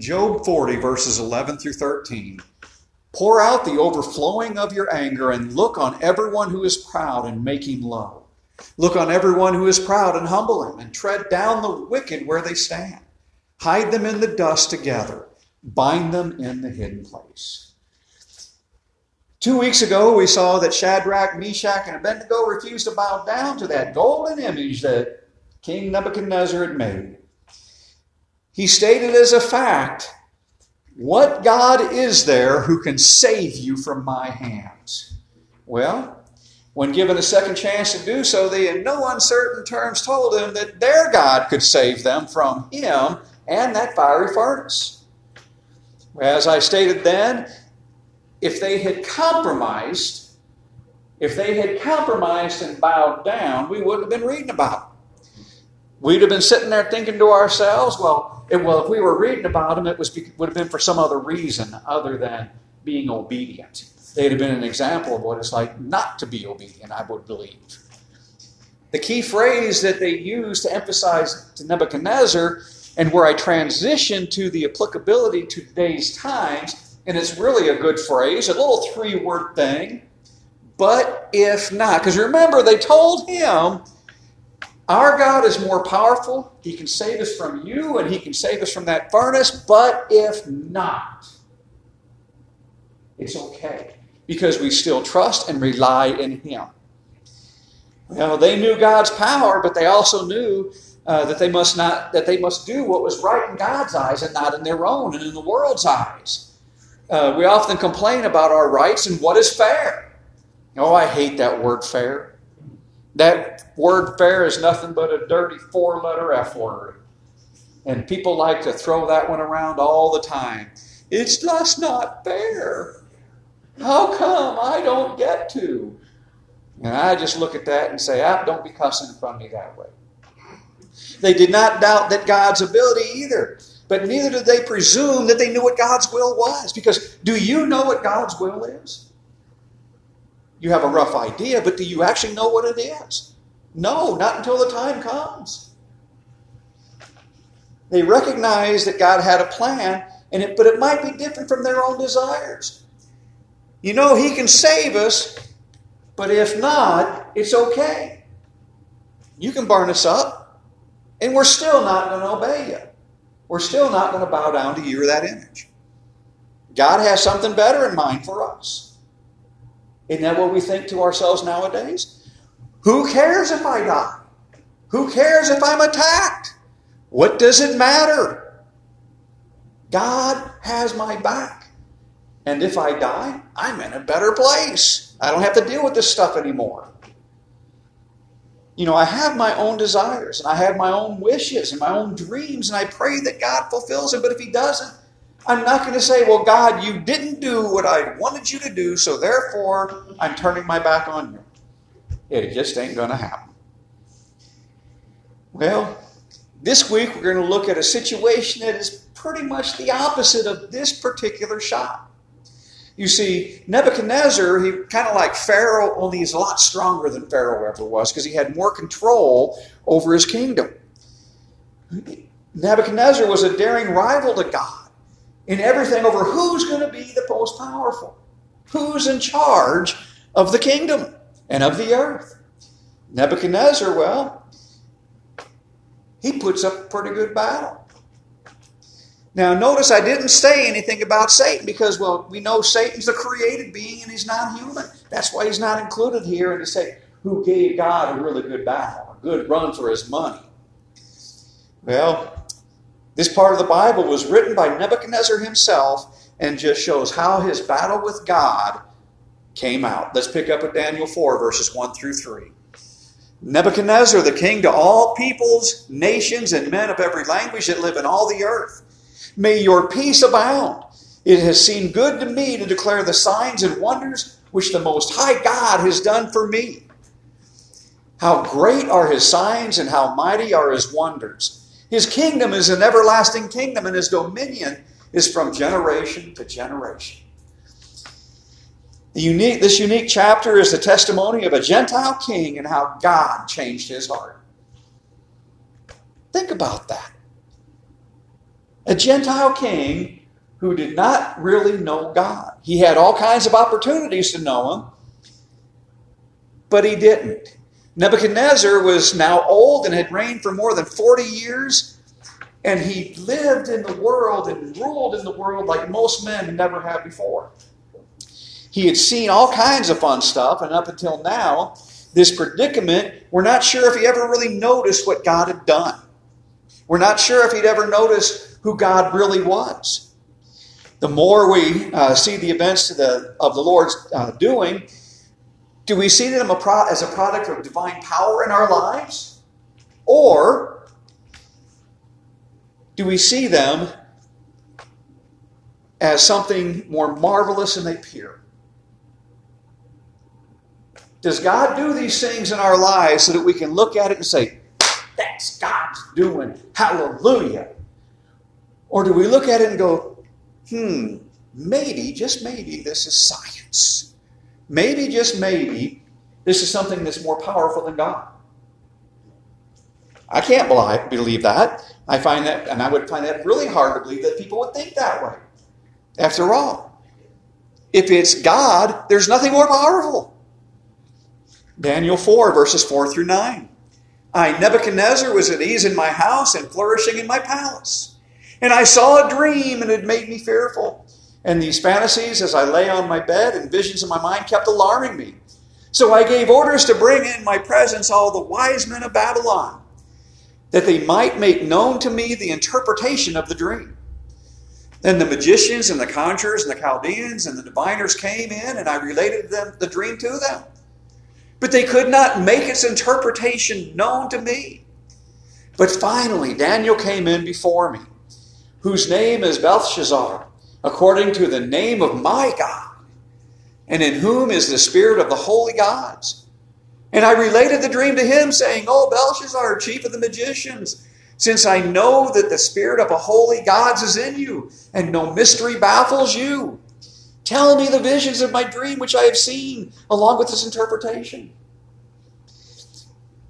Job 40, verses 11 through 13. Pour out the overflowing of your anger and look on everyone who is proud and make him low. Look on everyone who is proud and humble him, and tread down the wicked where they stand. Hide them in the dust together, bind them in the hidden place. Two weeks ago, we saw that Shadrach, Meshach, and Abednego refused to bow down to that golden image that King Nebuchadnezzar had made. He stated as a fact, What God is there who can save you from my hands? Well, when given a second chance to do so, they in no uncertain terms told him that their God could save them from him and that fiery furnace. As I stated then, if they had compromised, if they had compromised and bowed down, we wouldn't have been reading about it. We'd have been sitting there thinking to ourselves, well, it, well, if we were reading about them, it was, would have been for some other reason other than being obedient. They'd have been an example of what it's like not to be obedient, I would believe. The key phrase that they used to emphasize to Nebuchadnezzar, and where I transition to the applicability to today's times, and it's really a good phrase, a little three word thing. But if not, because remember, they told him, Our God is more powerful. He can save us from you and he can save us from that furnace. But if not, it's okay because we still trust and rely in him. Well, they knew God's power, but they also knew uh, that they must not that they must do what was right in God's eyes and not in their own and in the world's eyes. Uh, we often complain about our rights and what is fair. Oh, I hate that word fair. That word fair is nothing but a dirty four letter F word. And people like to throw that one around all the time. It's just not fair. How come I don't get to? And I just look at that and say, ah, don't be cussing in front of me that way. They did not doubt that God's ability either. But neither did they presume that they knew what God's will was. Because do you know what God's will is? You have a rough idea, but do you actually know what it is? No, not until the time comes. They recognize that God had a plan, and it, but it might be different from their own desires. You know, He can save us, but if not, it's okay. You can burn us up, and we're still not going to obey you we're still not going to bow down to you or that image. God has something better in mind for us. Isn't that what we think to ourselves nowadays? Who cares if I die? Who cares if I'm attacked? What does it matter? God has my back. And if I die, I'm in a better place. I don't have to deal with this stuff anymore you know, I have my own desires and I have my own wishes and my own dreams, and I pray that God fulfills them. But if He doesn't, I'm not going to say, well, God, you didn't do what I wanted you to do, so therefore I'm turning my back on you. It just ain't going to happen. Well, this week we're going to look at a situation that is pretty much the opposite of this particular shot. You see, Nebuchadnezzar, he kind of like Pharaoh, only he's a lot stronger than Pharaoh ever was because he had more control over his kingdom. Nebuchadnezzar was a daring rival to God in everything over who's going to be the most powerful, who's in charge of the kingdom and of the earth. Nebuchadnezzar, well, he puts up a pretty good battle. Now, notice I didn't say anything about Satan because, well, we know Satan's a created being and he's not human. That's why he's not included here. And to say, who gave God a really good battle, a good run for his money? Well, this part of the Bible was written by Nebuchadnezzar himself and just shows how his battle with God came out. Let's pick up with Daniel 4, verses 1 through 3. Nebuchadnezzar, the king to all peoples, nations, and men of every language that live in all the earth May your peace abound. It has seemed good to me to declare the signs and wonders which the Most High God has done for me. How great are his signs and how mighty are his wonders. His kingdom is an everlasting kingdom, and his dominion is from generation to generation. Unique, this unique chapter is the testimony of a Gentile king and how God changed his heart. Think about that. A Gentile king who did not really know God. He had all kinds of opportunities to know him, but he didn't. Nebuchadnezzar was now old and had reigned for more than 40 years, and he lived in the world and ruled in the world like most men never have before. He had seen all kinds of fun stuff, and up until now, this predicament, we're not sure if he ever really noticed what God had done. We're not sure if he'd ever noticed who God really was. The more we uh, see the events the, of the Lord's uh, doing, do we see them as a product of divine power in our lives? Or do we see them as something more marvelous than they appear? Does God do these things in our lives so that we can look at it and say, that's God's doing? Hallelujah. Or do we look at it and go, hmm, maybe, just maybe, this is science? Maybe, just maybe, this is something that's more powerful than God. I can't believe that. I find that, and I would find that really hard to believe that people would think that way. After all, if it's God, there's nothing more powerful. Daniel 4, verses 4 through 9. I, Nebuchadnezzar, was at ease in my house and flourishing in my palace. And I saw a dream, and it made me fearful. And these fantasies, as I lay on my bed and visions in my mind, kept alarming me. So I gave orders to bring in my presence all the wise men of Babylon, that they might make known to me the interpretation of the dream. Then the magicians and the conjurers and the Chaldeans and the diviners came in, and I related them the dream to them. But they could not make its interpretation known to me. But finally, Daniel came in before me, whose name is Belteshazzar according to the name of my God, and in whom is the spirit of the holy gods. And I related the dream to him, saying, O Belshazzar, chief of the magicians, since I know that the spirit of the holy gods is in you, and no mystery baffles you, tell me the visions of my dream which I have seen, along with its interpretation.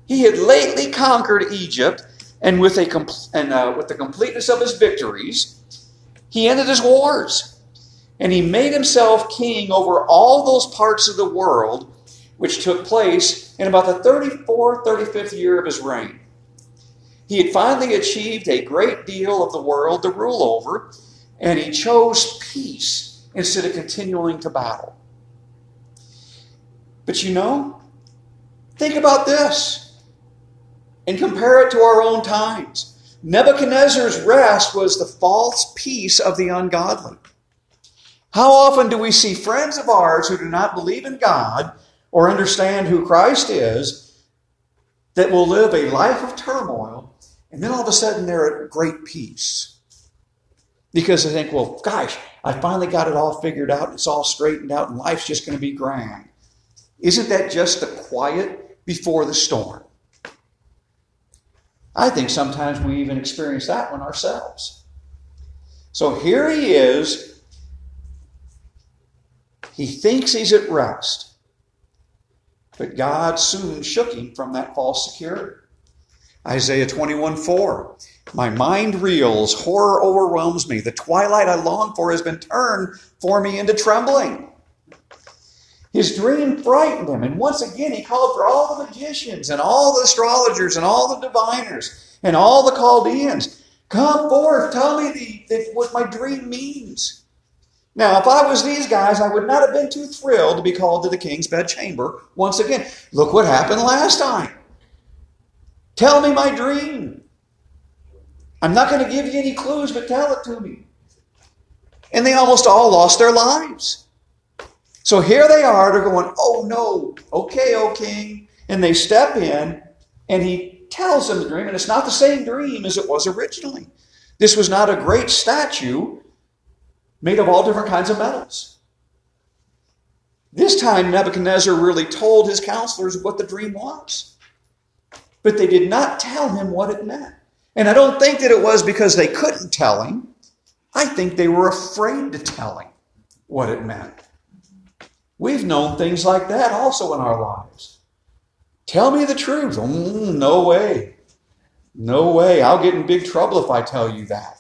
He had lately conquered Egypt, and with, a, and, uh, with the completeness of his victories, he ended his wars. And he made himself king over all those parts of the world which took place in about the 34th, 35th year of his reign. He had finally achieved a great deal of the world to rule over, and he chose peace instead of continuing to battle. But you know, think about this and compare it to our own times. Nebuchadnezzar's rest was the false peace of the ungodly. How often do we see friends of ours who do not believe in God or understand who Christ is that will live a life of turmoil and then all of a sudden they're at great peace? Because they think, well, gosh, I finally got it all figured out, it's all straightened out, and life's just going to be grand. Isn't that just the quiet before the storm? I think sometimes we even experience that one ourselves. So here he is. He thinks he's at rest. But God soon shook him from that false security. Isaiah 21 4. My mind reels, horror overwhelms me. The twilight I long for has been turned for me into trembling. His dream frightened him, and once again he called for all the magicians and all the astrologers and all the diviners and all the Chaldeans. Come forth, tell me the, the, what my dream means. Now, if I was these guys, I would not have been too thrilled to be called to the king's bedchamber once again. Look what happened last time. Tell me my dream. I'm not going to give you any clues, but tell it to me. And they almost all lost their lives. So here they are, they're going, oh no, okay, O king. And they step in, and he tells them the dream, and it's not the same dream as it was originally. This was not a great statue made of all different kinds of metals. This time, Nebuchadnezzar really told his counselors what the dream was. But they did not tell him what it meant. And I don't think that it was because they couldn't tell him. I think they were afraid to tell him what it meant. We've known things like that also in our lives. Tell me the truth. Mm, no way. No way. I'll get in big trouble if I tell you that.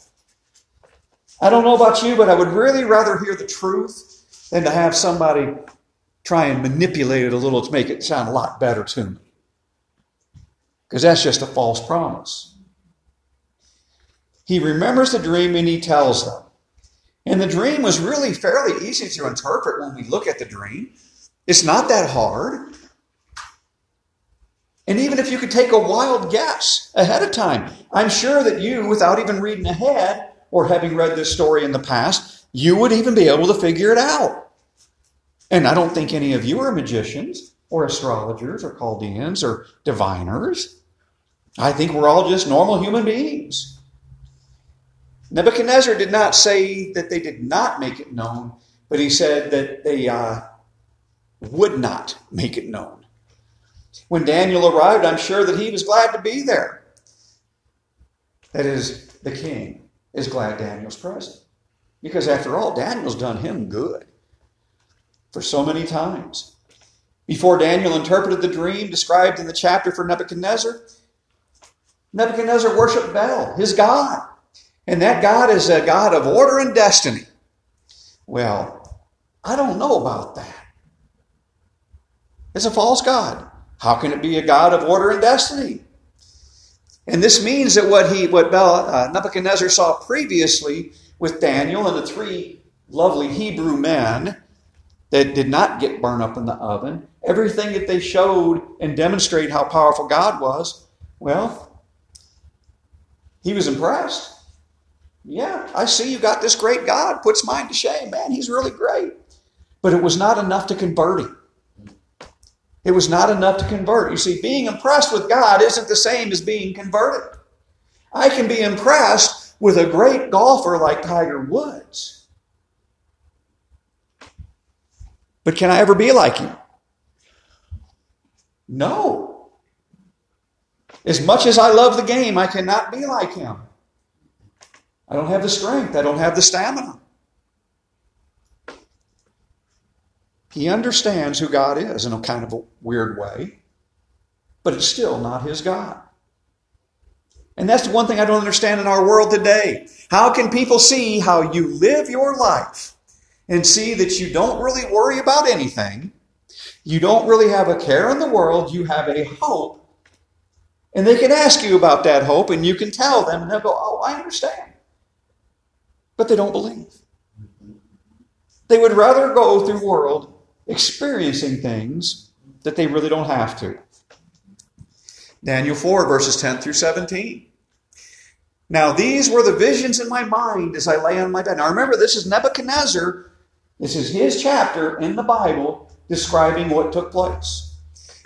I don't know about you, but I would really rather hear the truth than to have somebody try and manipulate it a little to make it sound a lot better to me. Because that's just a false promise. He remembers the dream and he tells them. And the dream was really fairly easy to interpret when we look at the dream. It's not that hard. And even if you could take a wild guess ahead of time, I'm sure that you, without even reading ahead or having read this story in the past, you would even be able to figure it out. And I don't think any of you are magicians or astrologers or Chaldeans or diviners. I think we're all just normal human beings. Nebuchadnezzar did not say that they did not make it known, but he said that they uh, would not make it known. When Daniel arrived, I'm sure that he was glad to be there. That is, the king is glad Daniel's present. Because after all, Daniel's done him good for so many times. Before Daniel interpreted the dream described in the chapter for Nebuchadnezzar, Nebuchadnezzar worshiped Baal, his God. And that God is a God of order and destiny. Well, I don't know about that. It's a false God. How can it be a God of order and destiny? And this means that what he, what Bel, uh, Nebuchadnezzar saw previously with Daniel and the three lovely Hebrew men that did not get burned up in the oven, everything that they showed and demonstrated how powerful God was, well, he was impressed. Yeah, I see you got this great God, puts mine to shame. Man, he's really great. But it was not enough to convert him. It was not enough to convert. You see, being impressed with God isn't the same as being converted. I can be impressed with a great golfer like Tiger Woods. But can I ever be like him? No. As much as I love the game, I cannot be like him. I don't have the strength, I don't have the stamina. He understands who God is in a kind of a weird way, but it's still not his God. And that's the one thing I don't understand in our world today. How can people see how you live your life and see that you don't really worry about anything? You don't really have a care in the world. You have a hope. And they can ask you about that hope, and you can tell them, and they'll go, Oh, I understand. But they don't believe. They would rather go through world experiencing things that they really don't have to. Daniel 4, verses 10 through 17. Now, these were the visions in my mind as I lay on my bed. Now, remember, this is Nebuchadnezzar. This is his chapter in the Bible describing what took place.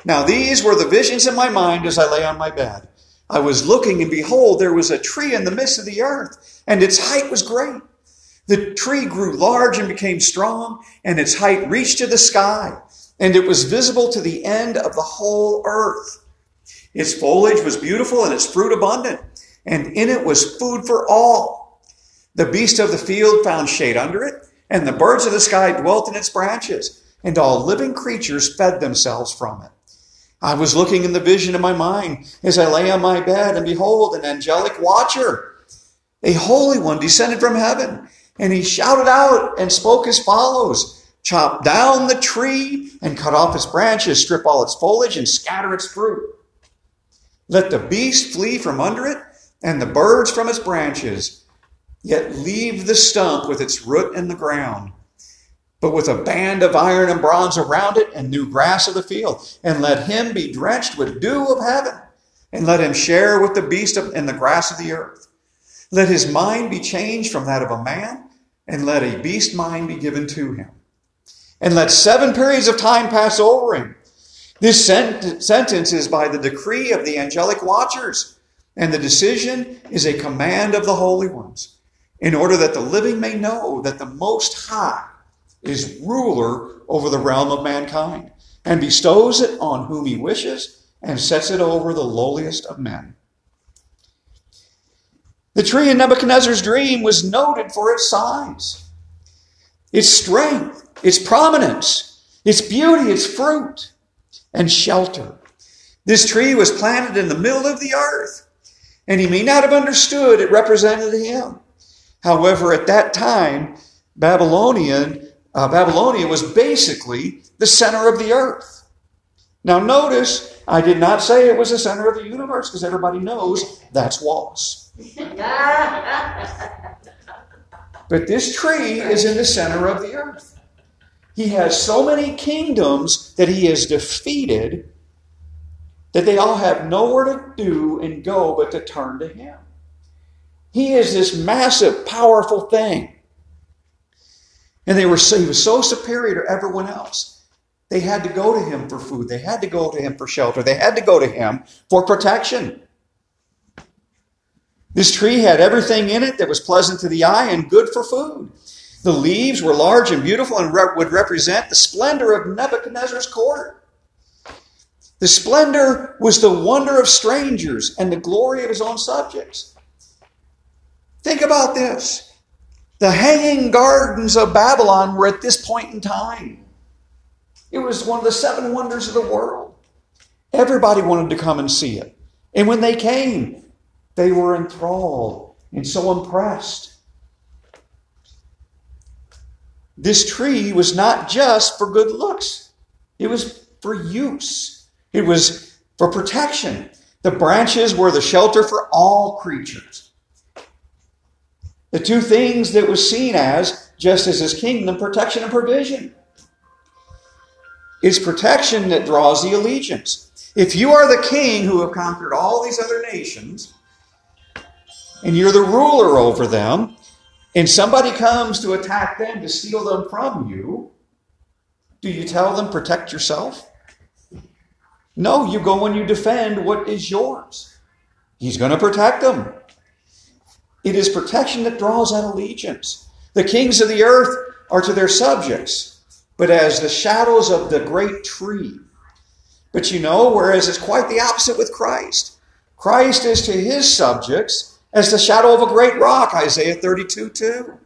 Now, these were the visions in my mind as I lay on my bed. I was looking, and behold, there was a tree in the midst of the earth, and its height was great. The tree grew large and became strong, and its height reached to the sky, and it was visible to the end of the whole earth. Its foliage was beautiful and its fruit abundant, and in it was food for all. The beasts of the field found shade under it, and the birds of the sky dwelt in its branches, and all living creatures fed themselves from it. I was looking in the vision of my mind as I lay on my bed, and behold, an angelic watcher, a holy one descended from heaven and he shouted out and spoke as follows Chop down the tree and cut off its branches, strip all its foliage, and scatter its fruit. Let the beast flee from under it, and the birds from its branches, yet leave the stump with its root in the ground. But with a band of iron and bronze around it, and new grass of the field, and let him be drenched with dew of heaven, and let him share with the beast in the grass of the earth. Let his mind be changed from that of a man, and let a beast mind be given to him. And let seven periods of time pass over him. This sent- sentence is by the decree of the angelic watchers, and the decision is a command of the holy ones, in order that the living may know that the Most High is ruler over the realm of mankind, and bestows it on whom he wishes, and sets it over the lowliest of men. The tree in Nebuchadnezzar's dream was noted for its size, its strength, its prominence, its beauty, its fruit, and shelter. This tree was planted in the middle of the earth, and he may not have understood it represented him. However, at that time, Babylonian, uh, Babylonia was basically the center of the earth. Now, notice I did not say it was the center of the universe because everybody knows that's Wallace. but this tree is in the center of the earth. He has so many kingdoms that he has defeated that they all have nowhere to do and go but to turn to him. He is this massive, powerful thing. And they were so, he was so superior to everyone else. They had to go to him for food. They had to go to him for shelter. They had to go to him for protection. This tree had everything in it that was pleasant to the eye and good for food. The leaves were large and beautiful and re- would represent the splendor of Nebuchadnezzar's court. The splendor was the wonder of strangers and the glory of his own subjects. Think about this. The hanging gardens of Babylon were at this point in time. It was one of the seven wonders of the world. Everybody wanted to come and see it. And when they came, they were enthralled and so impressed. This tree was not just for good looks, it was for use, it was for protection. The branches were the shelter for all creatures. The two things that was seen as, just as his kingdom, protection and provision. It's protection that draws the allegiance. If you are the king who have conquered all these other nations, and you're the ruler over them, and somebody comes to attack them to steal them from you, do you tell them protect yourself? No, you go and you defend what is yours. He's going to protect them. It is protection that draws that allegiance. The kings of the earth are to their subjects, but as the shadows of the great tree. But you know, whereas it's quite the opposite with Christ. Christ is to his subjects as the shadow of a great rock, Isaiah 32 2.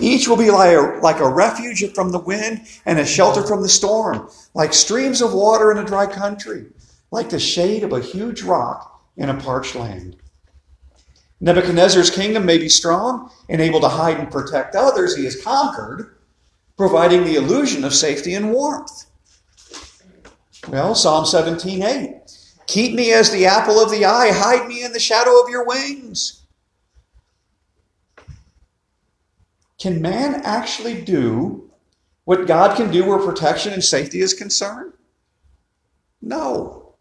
Each will be like a, like a refuge from the wind and a shelter from the storm, like streams of water in a dry country, like the shade of a huge rock in a parched land. Nebuchadnezzar's kingdom may be strong and able to hide and protect others he has conquered, providing the illusion of safety and warmth. Well, Psalm 17 8. Keep me as the apple of the eye. Hide me in the shadow of your wings. Can man actually do what God can do where protection and safety is concerned? No.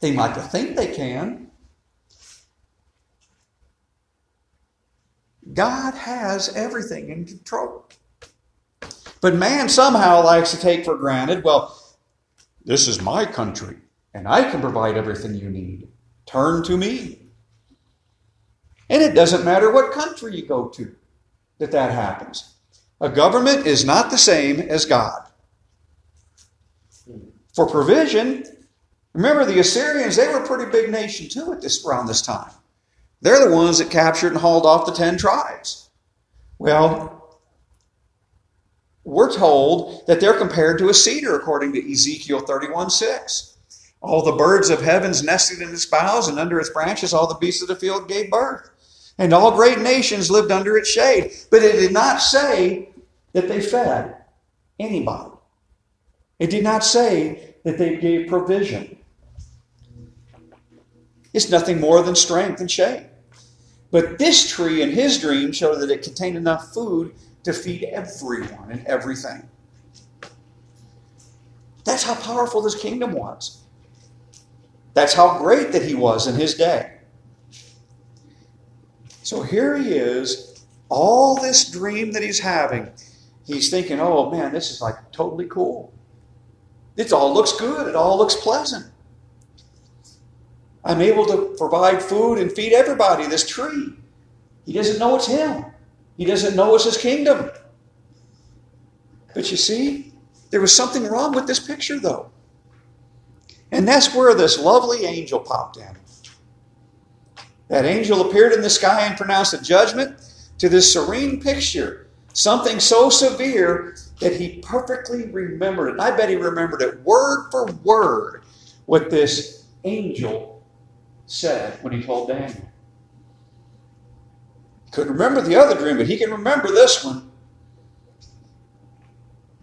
They might think they can. God has everything in control. But man somehow likes to take for granted, well, this is my country and I can provide everything you need. Turn to me. And it doesn't matter what country you go to that that happens. A government is not the same as God. For provision, remember the Assyrians, they were a pretty big nation too at this around this time. They're the ones that captured and hauled off the ten tribes. Well, we're told that they're compared to a cedar according to Ezekiel 31 6. All the birds of heavens nested in its boughs, and under its branches all the beasts of the field gave birth. And all great nations lived under its shade. But it did not say that they fed anybody. It did not say that they gave provision. It's nothing more than strength and shade. But this tree in his dream showed that it contained enough food to feed everyone and everything. That's how powerful this kingdom was. That's how great that he was in his day. So here he is, all this dream that he's having. He's thinking, oh man, this is like totally cool. It all looks good, it all looks pleasant. I'm able to provide food and feed everybody, this tree. He doesn't know it's him, he doesn't know it's his kingdom. But you see, there was something wrong with this picture, though. And that's where this lovely angel popped in. That angel appeared in the sky and pronounced a judgment to this serene picture, something so severe that he perfectly remembered it. And I bet he remembered it word for word what this angel said when he told Daniel. Couldn't remember the other dream, but he can remember this one.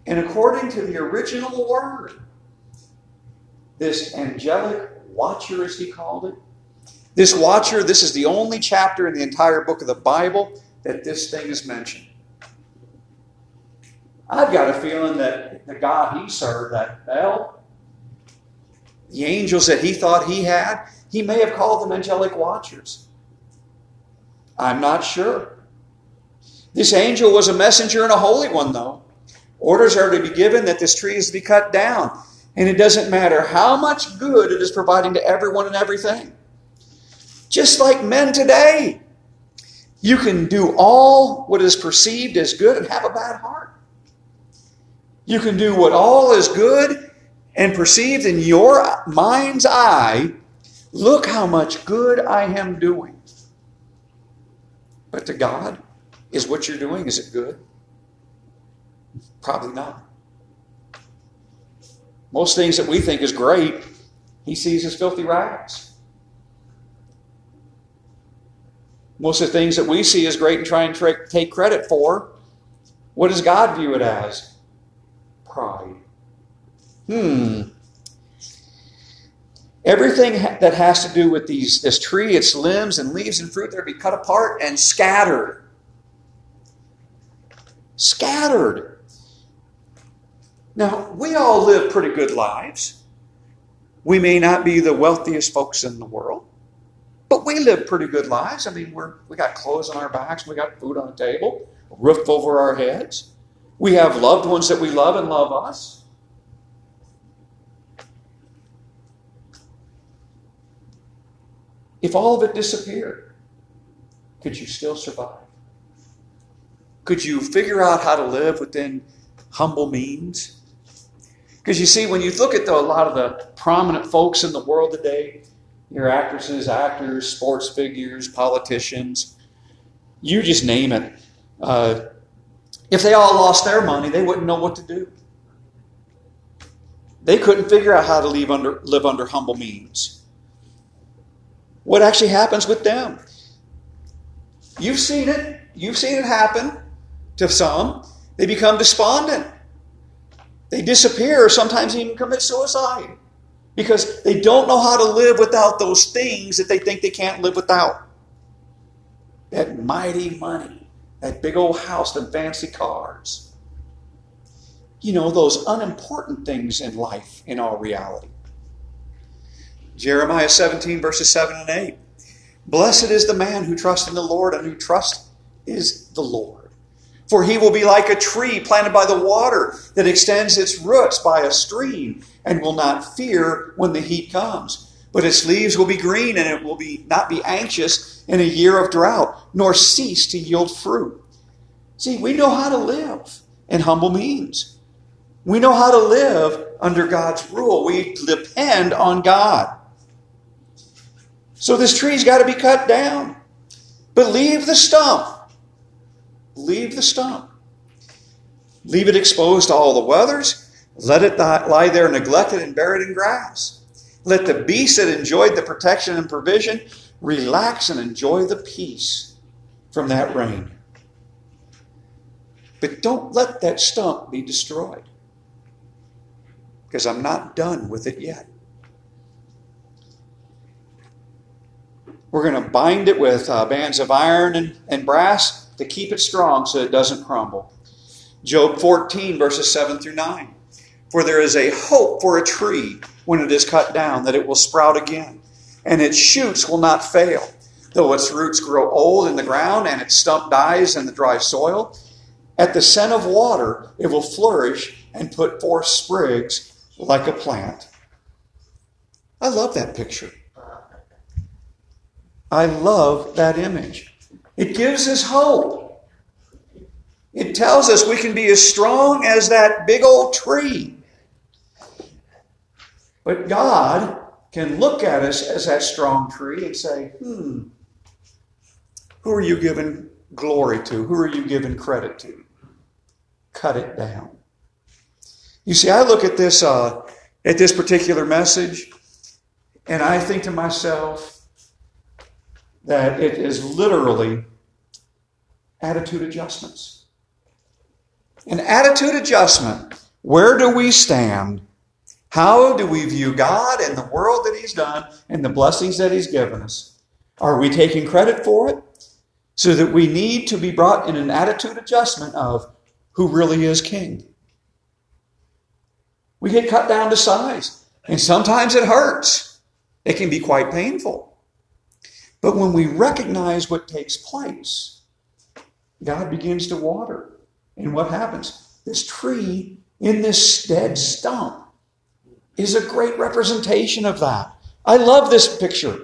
And according to the original word, this angelic watcher, as he called it, this watcher, this is the only chapter in the entire book of the Bible that this thing is mentioned. I've got a feeling that the God he served, that Bel, the angels that he thought he had, he may have called them angelic watchers. I'm not sure. This angel was a messenger and a holy one, though. Orders are to be given that this tree is to be cut down. And it doesn't matter how much good it is providing to everyone and everything. Just like men today, you can do all what is perceived as good and have a bad heart. You can do what all is good and perceived in your mind's eye. Look how much good I am doing. But to God, is what you're doing, is it good? Probably not. Most things that we think is great, he sees as filthy rags. Most of the things that we see as great and try and tra- take credit for, what does God view it as? Pride. Hmm. Everything that has to do with these, this tree, its limbs and leaves and fruit, they're to be cut apart and scattered. Scattered. Now, we all live pretty good lives. We may not be the wealthiest folks in the world, but we live pretty good lives. I mean, we're, we got clothes on our backs, we got food on the table, a roof over our heads. We have loved ones that we love and love us. If all of it disappeared, could you still survive? Could you figure out how to live within humble means? Because you see, when you look at the, a lot of the prominent folks in the world today, your actresses, actors, sports figures, politicians, you just name it. Uh, if they all lost their money, they wouldn't know what to do. They couldn't figure out how to under, live under humble means. What actually happens with them? You've seen it. You've seen it happen to some. They become despondent. They disappear, sometimes even commit suicide because they don't know how to live without those things that they think they can't live without. That mighty money, that big old house, them fancy cars. You know, those unimportant things in life, in all reality. Jeremiah 17, verses 7 and 8. Blessed is the man who trusts in the Lord and who trusts is the Lord. For he will be like a tree planted by the water that extends its roots by a stream and will not fear when the heat comes. But its leaves will be green and it will be not be anxious in a year of drought, nor cease to yield fruit. See, we know how to live in humble means. We know how to live under God's rule. We depend on God. So this tree's got to be cut down. But leave the stump leave the stump. Leave it exposed to all the weathers. Let it lie there neglected and buried in grass. Let the beast that enjoyed the protection and provision relax and enjoy the peace from that rain. But don't let that stump be destroyed because I'm not done with it yet. We're going to bind it with uh, bands of iron and, and brass to keep it strong so it doesn't crumble. Job 14, verses 7 through 9. For there is a hope for a tree when it is cut down, that it will sprout again, and its shoots will not fail. Though its roots grow old in the ground and its stump dies in the dry soil, at the scent of water it will flourish and put forth sprigs like a plant. I love that picture. I love that image. It gives us hope. It tells us we can be as strong as that big old tree. But God can look at us as that strong tree and say, hmm, who are you giving glory to? Who are you giving credit to? Cut it down. You see, I look at this uh, at this particular message, and I think to myself, that it is literally attitude adjustments. An attitude adjustment. Where do we stand? How do we view God and the world that He's done and the blessings that He's given us? Are we taking credit for it? So that we need to be brought in an attitude adjustment of who really is king. We get cut down to size, and sometimes it hurts. It can be quite painful. But when we recognize what takes place, God begins to water. And what happens? This tree in this dead stump is a great representation of that. I love this picture.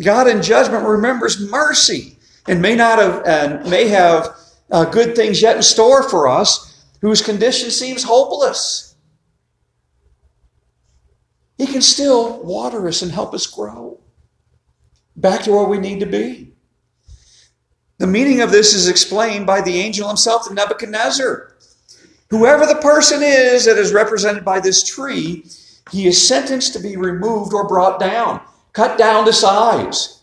God in judgment remembers mercy and may not have and may have uh, good things yet in store for us whose condition seems hopeless. He can still water us and help us grow back to where we need to be. The meaning of this is explained by the angel himself to Nebuchadnezzar. Whoever the person is that is represented by this tree, he is sentenced to be removed or brought down, cut down to size.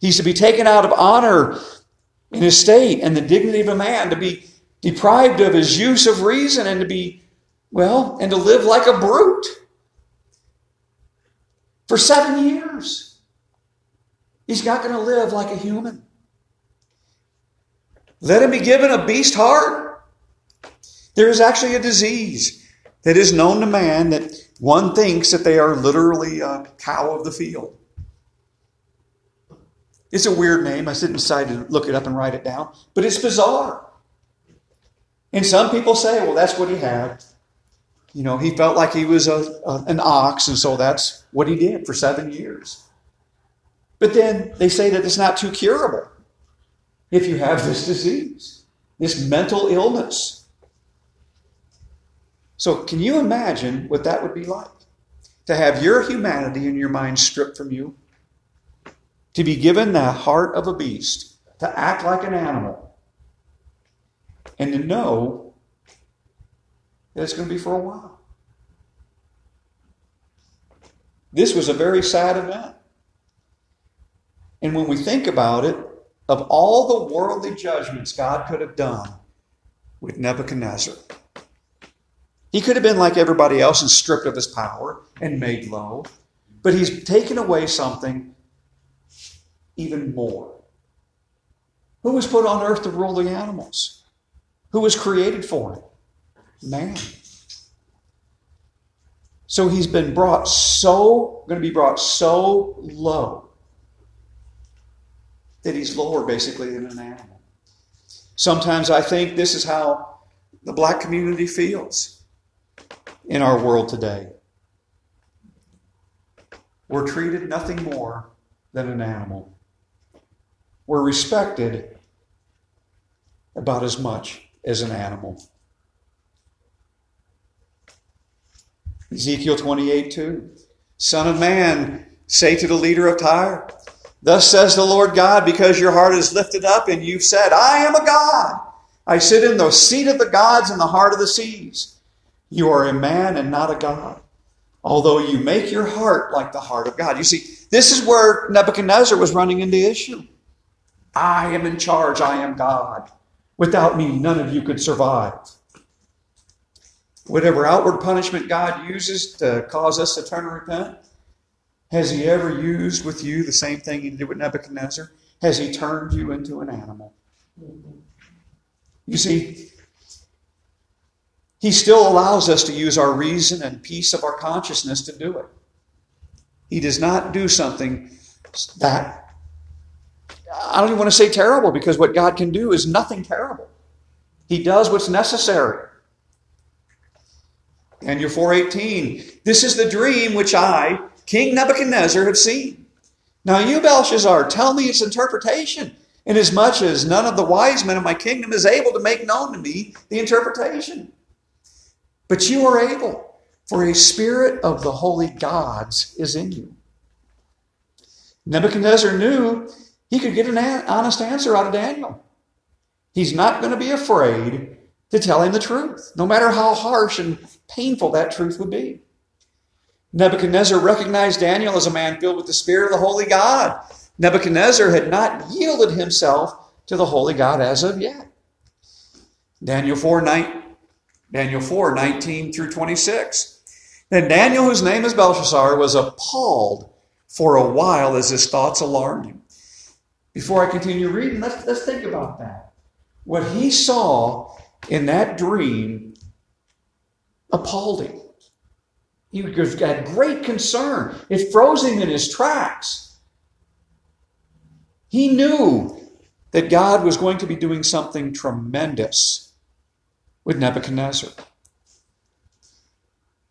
He's to be taken out of honor in his state and the dignity of a man, to be deprived of his use of reason and to be, well, and to live like a brute for seven years. He's not going to live like a human. Let him be given a beast heart. There is actually a disease that is known to man that one thinks that they are literally a cow of the field. It's a weird name. I didn't decide to look it up and write it down, but it's bizarre. And some people say, well, that's what he had. You know, he felt like he was a, a, an ox, and so that's what he did for seven years. But then they say that it's not too curable if you have this disease, this mental illness. So, can you imagine what that would be like? To have your humanity and your mind stripped from you, to be given the heart of a beast, to act like an animal, and to know that it's going to be for a while. This was a very sad event. And when we think about it, of all the worldly judgments God could have done with Nebuchadnezzar, he could have been like everybody else and stripped of his power and made low. But he's taken away something even more. Who was put on earth to rule the animals? Who was created for it? Man. So he's been brought so, going to be brought so low that he's lower basically than an animal. Sometimes I think this is how the black community feels in our world today. We're treated nothing more than an animal. We're respected about as much as an animal. Ezekiel 28 2. Son of man, say to the leader of Tyre, Thus says the Lord God, because your heart is lifted up and you've said, I am a God. I sit in the seat of the gods in the heart of the seas. You are a man and not a God, although you make your heart like the heart of God. You see, this is where Nebuchadnezzar was running into issue. I am in charge. I am God. Without me, none of you could survive. Whatever outward punishment God uses to cause us to turn and repent, has He ever used with you the same thing He did with Nebuchadnezzar? Has He turned you into an animal? You see, He still allows us to use our reason and peace of our consciousness to do it. He does not do something that I don't even want to say terrible because what God can do is nothing terrible. He does what's necessary. Daniel 4:18 This is the dream which I King Nebuchadnezzar have seen. Now you, Belshazzar, tell me its interpretation, inasmuch as none of the wise men of my kingdom is able to make known to me the interpretation. But you are able, for a spirit of the holy gods is in you. Nebuchadnezzar knew he could get an honest answer out of Daniel. He's not going to be afraid to tell him the truth, no matter how harsh and painful that truth would be. Nebuchadnezzar recognized Daniel as a man filled with the Spirit of the Holy God, Nebuchadnezzar had not yielded himself to the holy God as of yet. Daniel 4, 9, Daniel 4 19 through 26. Then Daniel, whose name is Belshazzar, was appalled for a while as his thoughts alarmed him. Before I continue reading, let's, let's think about that. What he saw in that dream appalled him. He had great concern. It froze him in his tracks. He knew that God was going to be doing something tremendous with Nebuchadnezzar.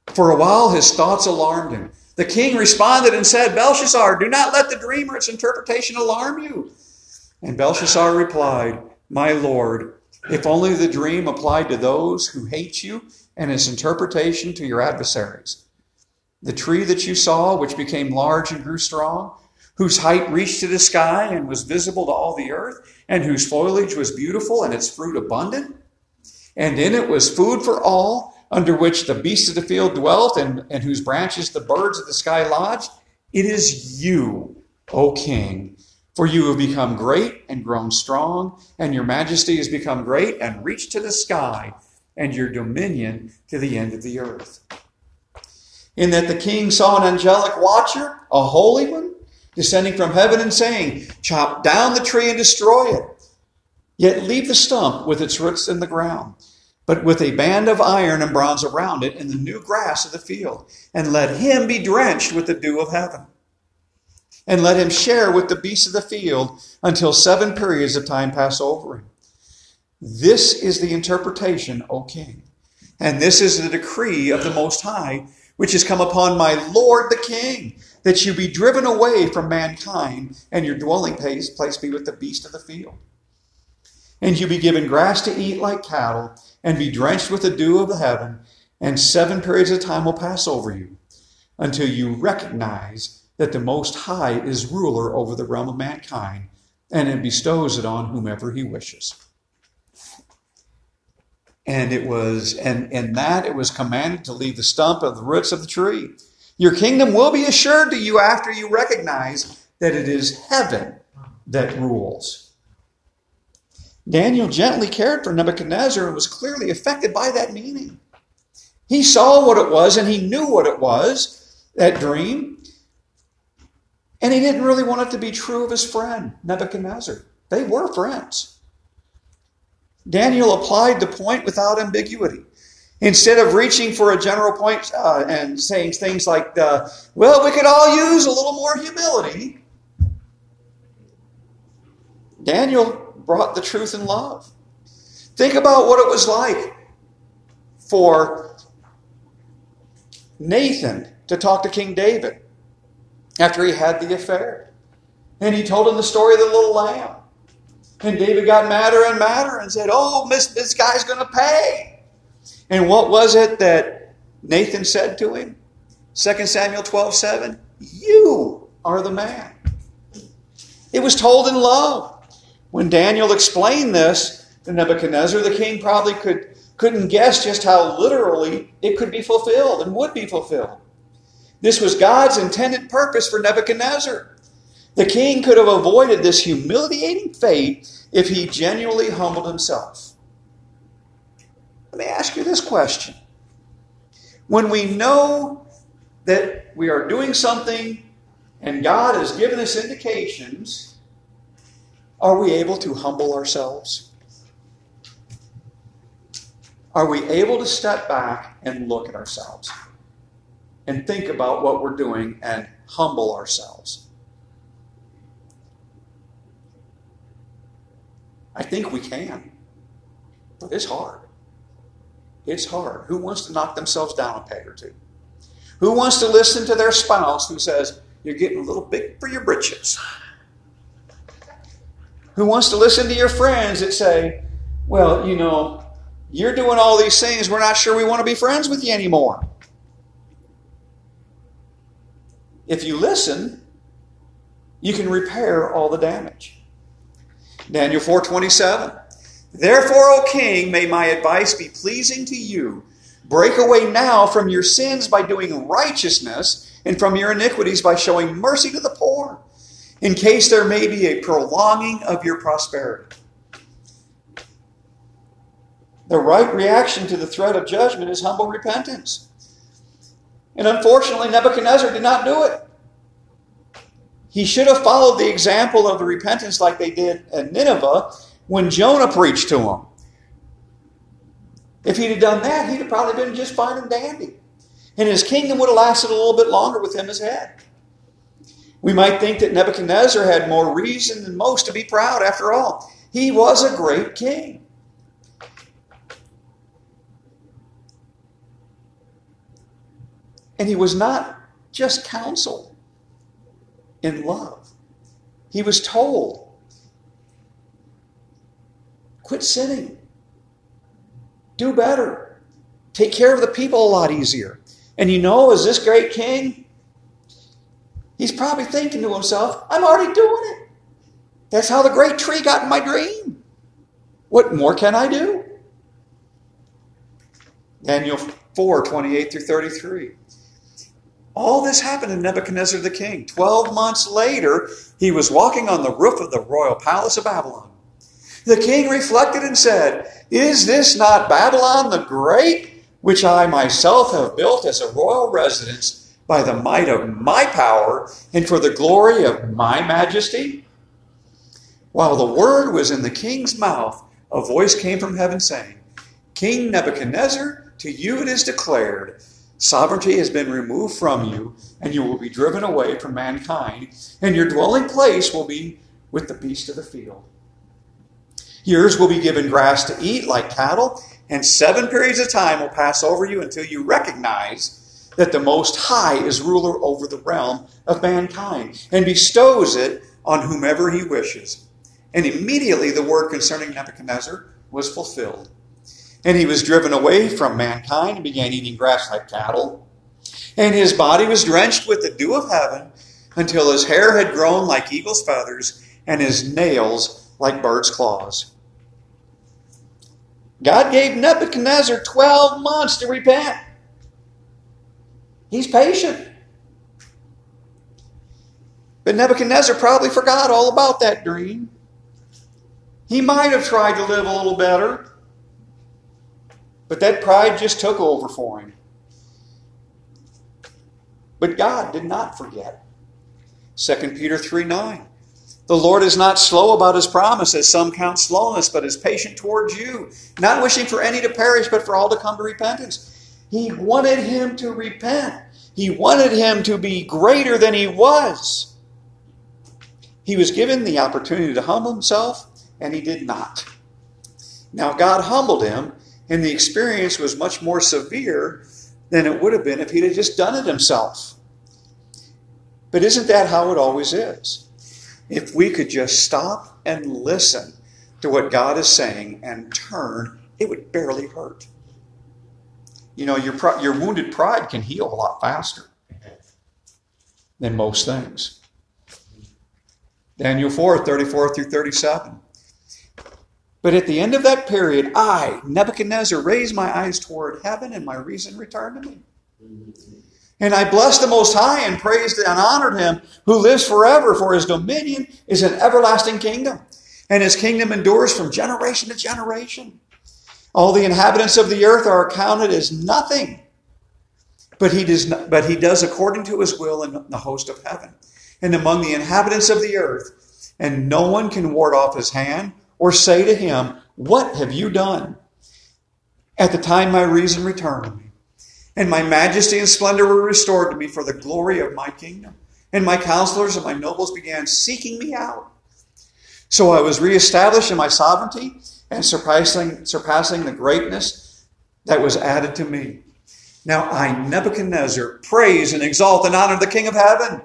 For a while, his thoughts alarmed him. The king responded and said, Belteshazzar, do not let the dream or its interpretation alarm you. And Belteshazzar replied, My lord, if only the dream applied to those who hate you and its interpretation to your adversaries. The tree that you saw, which became large and grew strong, whose height reached to the sky and was visible to all the earth, and whose foliage was beautiful and its fruit abundant, and in it was food for all, under which the beasts of the field dwelt, and, and whose branches the birds of the sky lodged. It is you, O king, for you have become great and grown strong, and your majesty has become great and reached to the sky, and your dominion to the end of the earth. In that the king saw an angelic watcher, a holy one, descending from heaven and saying, Chop down the tree and destroy it, yet leave the stump with its roots in the ground but with a band of iron and bronze around it in the new grass of the field, and let him be drenched with the dew of heaven. And let him share with the beasts of the field until seven periods of time pass over him. This is the interpretation, O king. And this is the decree of the Most High, which has come upon my Lord the king, that you be driven away from mankind, and your dwelling place be with the beast of the field. And you be given grass to eat like cattle and be drenched with the dew of the heaven, and seven periods of time will pass over you until you recognize that the Most High is ruler over the realm of mankind and it bestows it on whomever he wishes. And it was, and in that it was commanded to leave the stump of the roots of the tree. Your kingdom will be assured to you after you recognize that it is heaven that rules. Daniel gently cared for Nebuchadnezzar and was clearly affected by that meaning. He saw what it was and he knew what it was, that dream. And he didn't really want it to be true of his friend, Nebuchadnezzar. They were friends. Daniel applied the point without ambiguity. Instead of reaching for a general point uh, and saying things like, uh, well, we could all use a little more humility, Daniel brought the truth in love. Think about what it was like for Nathan to talk to King David after he had the affair. And he told him the story of the little lamb. And David got madder and madder and said, Oh, this, this guy's going to pay. And what was it that Nathan said to him? 2 Samuel 12 7. You are the man. It was told in love. When Daniel explained this to Nebuchadnezzar, the king probably could, couldn't guess just how literally it could be fulfilled and would be fulfilled. This was God's intended purpose for Nebuchadnezzar. The king could have avoided this humiliating fate if he genuinely humbled himself. Let me ask you this question. When we know that we are doing something and God has given us indications are we able to humble ourselves? Are we able to step back and look at ourselves and think about what we're doing and humble ourselves? I think we can, but it's hard. It's hard. Who wants to knock themselves down a peg or two? Who wants to listen to their spouse who says, You're getting a little big for your britches? who wants to listen to your friends that say, well, you know, you're doing all these things. We're not sure we want to be friends with you anymore. If you listen, you can repair all the damage. Daniel 4:27 Therefore, O king, may my advice be pleasing to you. Break away now from your sins by doing righteousness and from your iniquities by showing mercy to the poor in case there may be a prolonging of your prosperity. The right reaction to the threat of judgment is humble repentance. And unfortunately, Nebuchadnezzar did not do it. He should have followed the example of the repentance like they did at Nineveh when Jonah preached to them. If he'd have done that, he'd have probably been just fine and dandy. And his kingdom would have lasted a little bit longer with him as head. We might think that Nebuchadnezzar had more reason than most to be proud after all. He was a great king. And he was not just counseled in love, he was told quit sinning, do better, take care of the people a lot easier. And you know, as this great king, he's probably thinking to himself, I'm already doing it. That's how the great tree got in my dream. What more can I do? Daniel 4 28 through 33. All this happened to Nebuchadnezzar the king. Twelve months later, he was walking on the roof of the royal palace of Babylon. The king reflected and said, Is this not Babylon the Great, which I myself have built as a royal residence by the might of my power and for the glory of my majesty? While the word was in the king's mouth, a voice came from heaven saying, King Nebuchadnezzar, to you it is declared, Sovereignty has been removed from you, and you will be driven away from mankind, and your dwelling place will be with the beast of the field. Yours will be given grass to eat like cattle, and seven periods of time will pass over you until you recognize that the Most High is ruler over the realm of mankind and bestows it on whomever he wishes. And immediately the word concerning Nebuchadnezzar was fulfilled. And he was driven away from mankind and began eating grass like cattle. And his body was drenched with the dew of heaven until his hair had grown like eagle's feathers and his nails like bird's claws. God gave Nebuchadnezzar 12 months to repent. He's patient. But Nebuchadnezzar probably forgot all about that dream. He might have tried to live a little better. But that pride just took over for him. But God did not forget. 2 Peter 3 9. The Lord is not slow about his promise, as some count slowness, but is patient towards you, not wishing for any to perish, but for all to come to repentance. He wanted him to repent. He wanted him to be greater than he was. He was given the opportunity to humble himself, and he did not. Now, God humbled him and the experience was much more severe than it would have been if he'd have just done it himself. But isn't that how it always is? If we could just stop and listen to what God is saying and turn, it would barely hurt. You know, your, your wounded pride can heal a lot faster than most things. Daniel 4 34 through 37. But at the end of that period, I, Nebuchadnezzar, raised my eyes toward heaven and my reason returned to me. And I blessed the Most High and praised and honored him who lives forever, for his dominion is an everlasting kingdom, and his kingdom endures from generation to generation. All the inhabitants of the earth are accounted as nothing, but he does, not, but he does according to his will in the host of heaven and among the inhabitants of the earth, and no one can ward off his hand or say to him, What have you done? At the time my reason returned to me, and my majesty and splendor were restored to me for the glory of my kingdom. And my counselors and my nobles began seeking me out. So I was reestablished in my sovereignty and surpassing, surpassing the greatness that was added to me. Now I, Nebuchadnezzar, praise and exalt and honor the King of heaven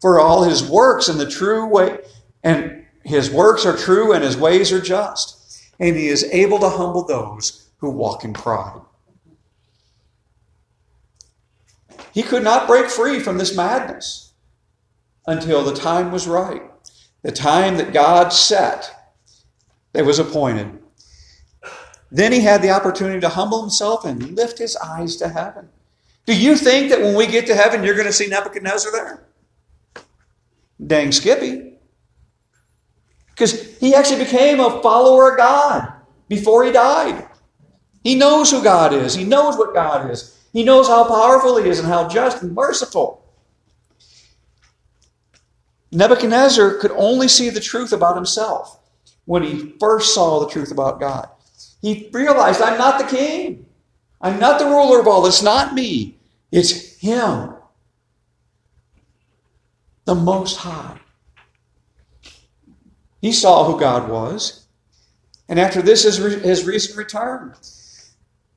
for all his works in the true way and his works are true and his ways are just, and he is able to humble those who walk in pride. He could not break free from this madness until the time was right, the time that God set that was appointed. Then he had the opportunity to humble himself and lift his eyes to heaven. Do you think that when we get to heaven, you're going to see Nebuchadnezzar there? Dang Skippy. Because he actually became a follower of God before he died. He knows who God is, he knows what God is, he knows how powerful he is and how just and merciful. Nebuchadnezzar could only see the truth about himself when he first saw the truth about God. He realized, I'm not the king. I'm not the ruler of all. It's not me. It's him. The Most High. He saw who God was. And after this, his, his reason returned.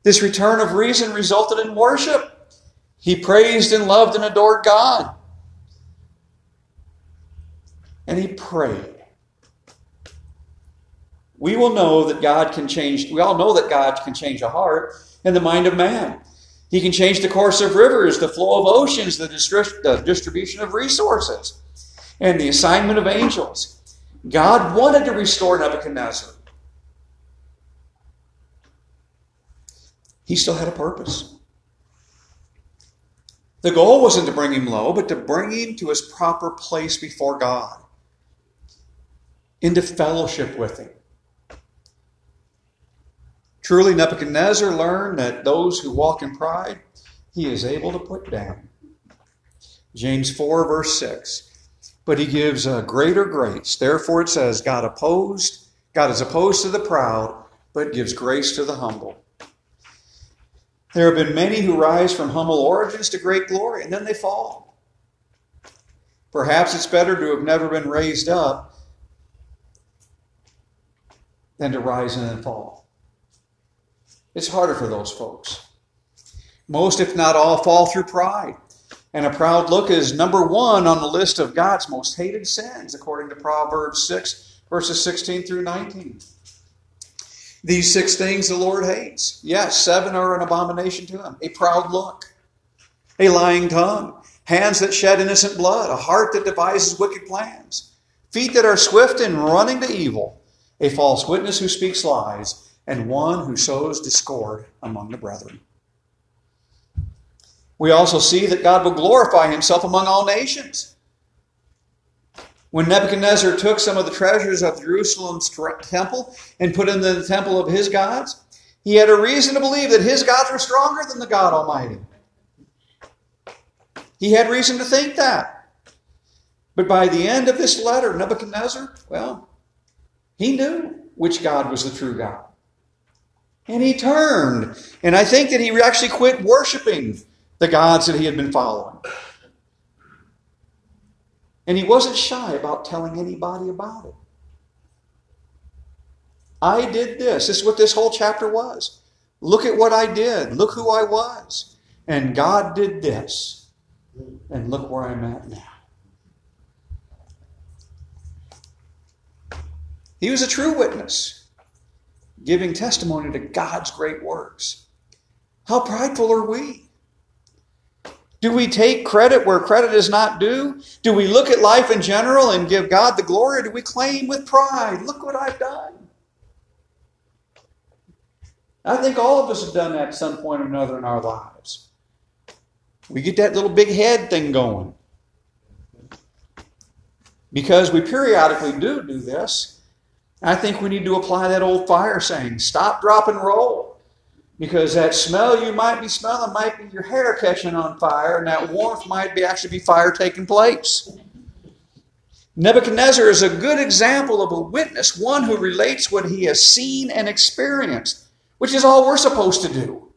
This return of reason resulted in worship. He praised and loved and adored God. And he prayed. We will know that God can change, we all know that God can change a heart and the mind of man. He can change the course of rivers, the flow of oceans, the, distri- the distribution of resources, and the assignment of angels. God wanted to restore Nebuchadnezzar. He still had a purpose. The goal wasn't to bring him low, but to bring him to his proper place before God, into fellowship with him. Truly, Nebuchadnezzar learned that those who walk in pride, he is able to put down. James 4, verse 6 but he gives a greater grace. Therefore, it says, God opposed, God is opposed to the proud, but gives grace to the humble. There have been many who rise from humble origins to great glory, and then they fall. Perhaps it's better to have never been raised up than to rise and then fall. It's harder for those folks. Most, if not all, fall through pride. And a proud look is number one on the list of God's most hated sins, according to Proverbs 6, verses 16 through 19. These six things the Lord hates. Yes, seven are an abomination to him. A proud look, a lying tongue, hands that shed innocent blood, a heart that devises wicked plans, feet that are swift in running to evil, a false witness who speaks lies, and one who sows discord among the brethren we also see that God will glorify himself among all nations. When Nebuchadnezzar took some of the treasures of Jerusalem's temple and put them in the temple of his gods, he had a reason to believe that his gods were stronger than the God Almighty. He had reason to think that. But by the end of this letter, Nebuchadnezzar, well, he knew which God was the true God. And he turned. And I think that he actually quit worshiping the gods that he had been following. And he wasn't shy about telling anybody about it. I did this. This is what this whole chapter was. Look at what I did. Look who I was. And God did this. And look where I'm at now. He was a true witness, giving testimony to God's great works. How prideful are we? Do we take credit where credit is not due? Do we look at life in general and give God the glory? Or do we claim with pride, look what I've done? I think all of us have done that at some point or another in our lives. We get that little big head thing going. Because we periodically do do this, I think we need to apply that old fire saying stop, drop, and roll. Because that smell you might be smelling might be your hair catching on fire, and that warmth might be actually be fire taking place. Nebuchadnezzar is a good example of a witness, one who relates what he has seen and experienced, which is all we're supposed to do.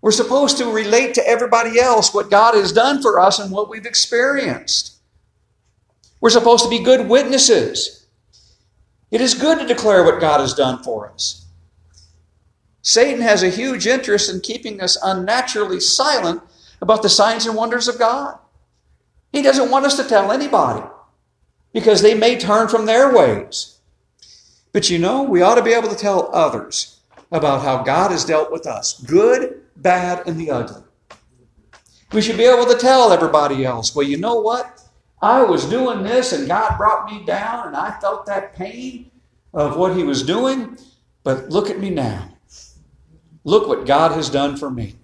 We're supposed to relate to everybody else what God has done for us and what we've experienced. We're supposed to be good witnesses. It is good to declare what God has done for us. Satan has a huge interest in keeping us unnaturally silent about the signs and wonders of God. He doesn't want us to tell anybody because they may turn from their ways. But you know, we ought to be able to tell others about how God has dealt with us good, bad, and the ugly. We should be able to tell everybody else, well, you know what? I was doing this and God brought me down and I felt that pain of what He was doing, but look at me now. Look what God has done for me.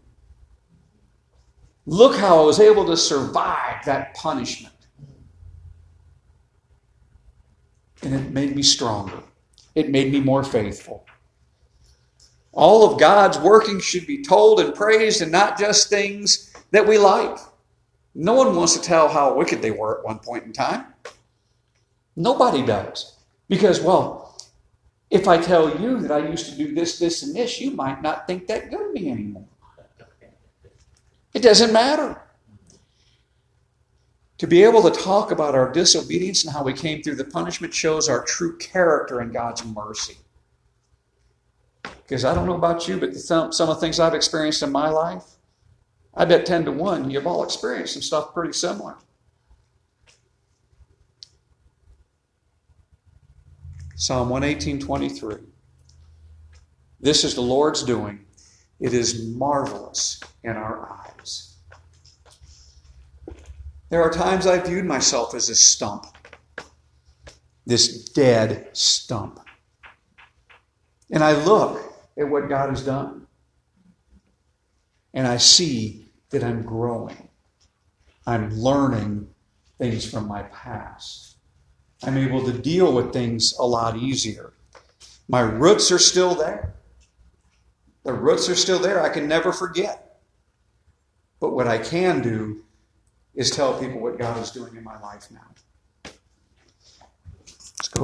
Look how I was able to survive that punishment. And it made me stronger. It made me more faithful. All of God's working should be told and praised and not just things that we like. No one wants to tell how wicked they were at one point in time. Nobody does. Because, well, if I tell you that I used to do this, this, and this, you might not think that good of me anymore. It doesn't matter. To be able to talk about our disobedience and how we came through the punishment shows our true character and God's mercy. Because I don't know about you, but th- some of the things I've experienced in my life, I bet 10 to 1, you've all experienced some stuff pretty similar. Psalm 118 23. This is the Lord's doing. It is marvelous in our eyes. There are times I viewed myself as a stump, this dead stump. And I look at what God has done, and I see that I'm growing. I'm learning things from my past. I'm able to deal with things a lot easier. My roots are still there. The roots are still there. I can never forget. But what I can do is tell people what God is doing in my life now.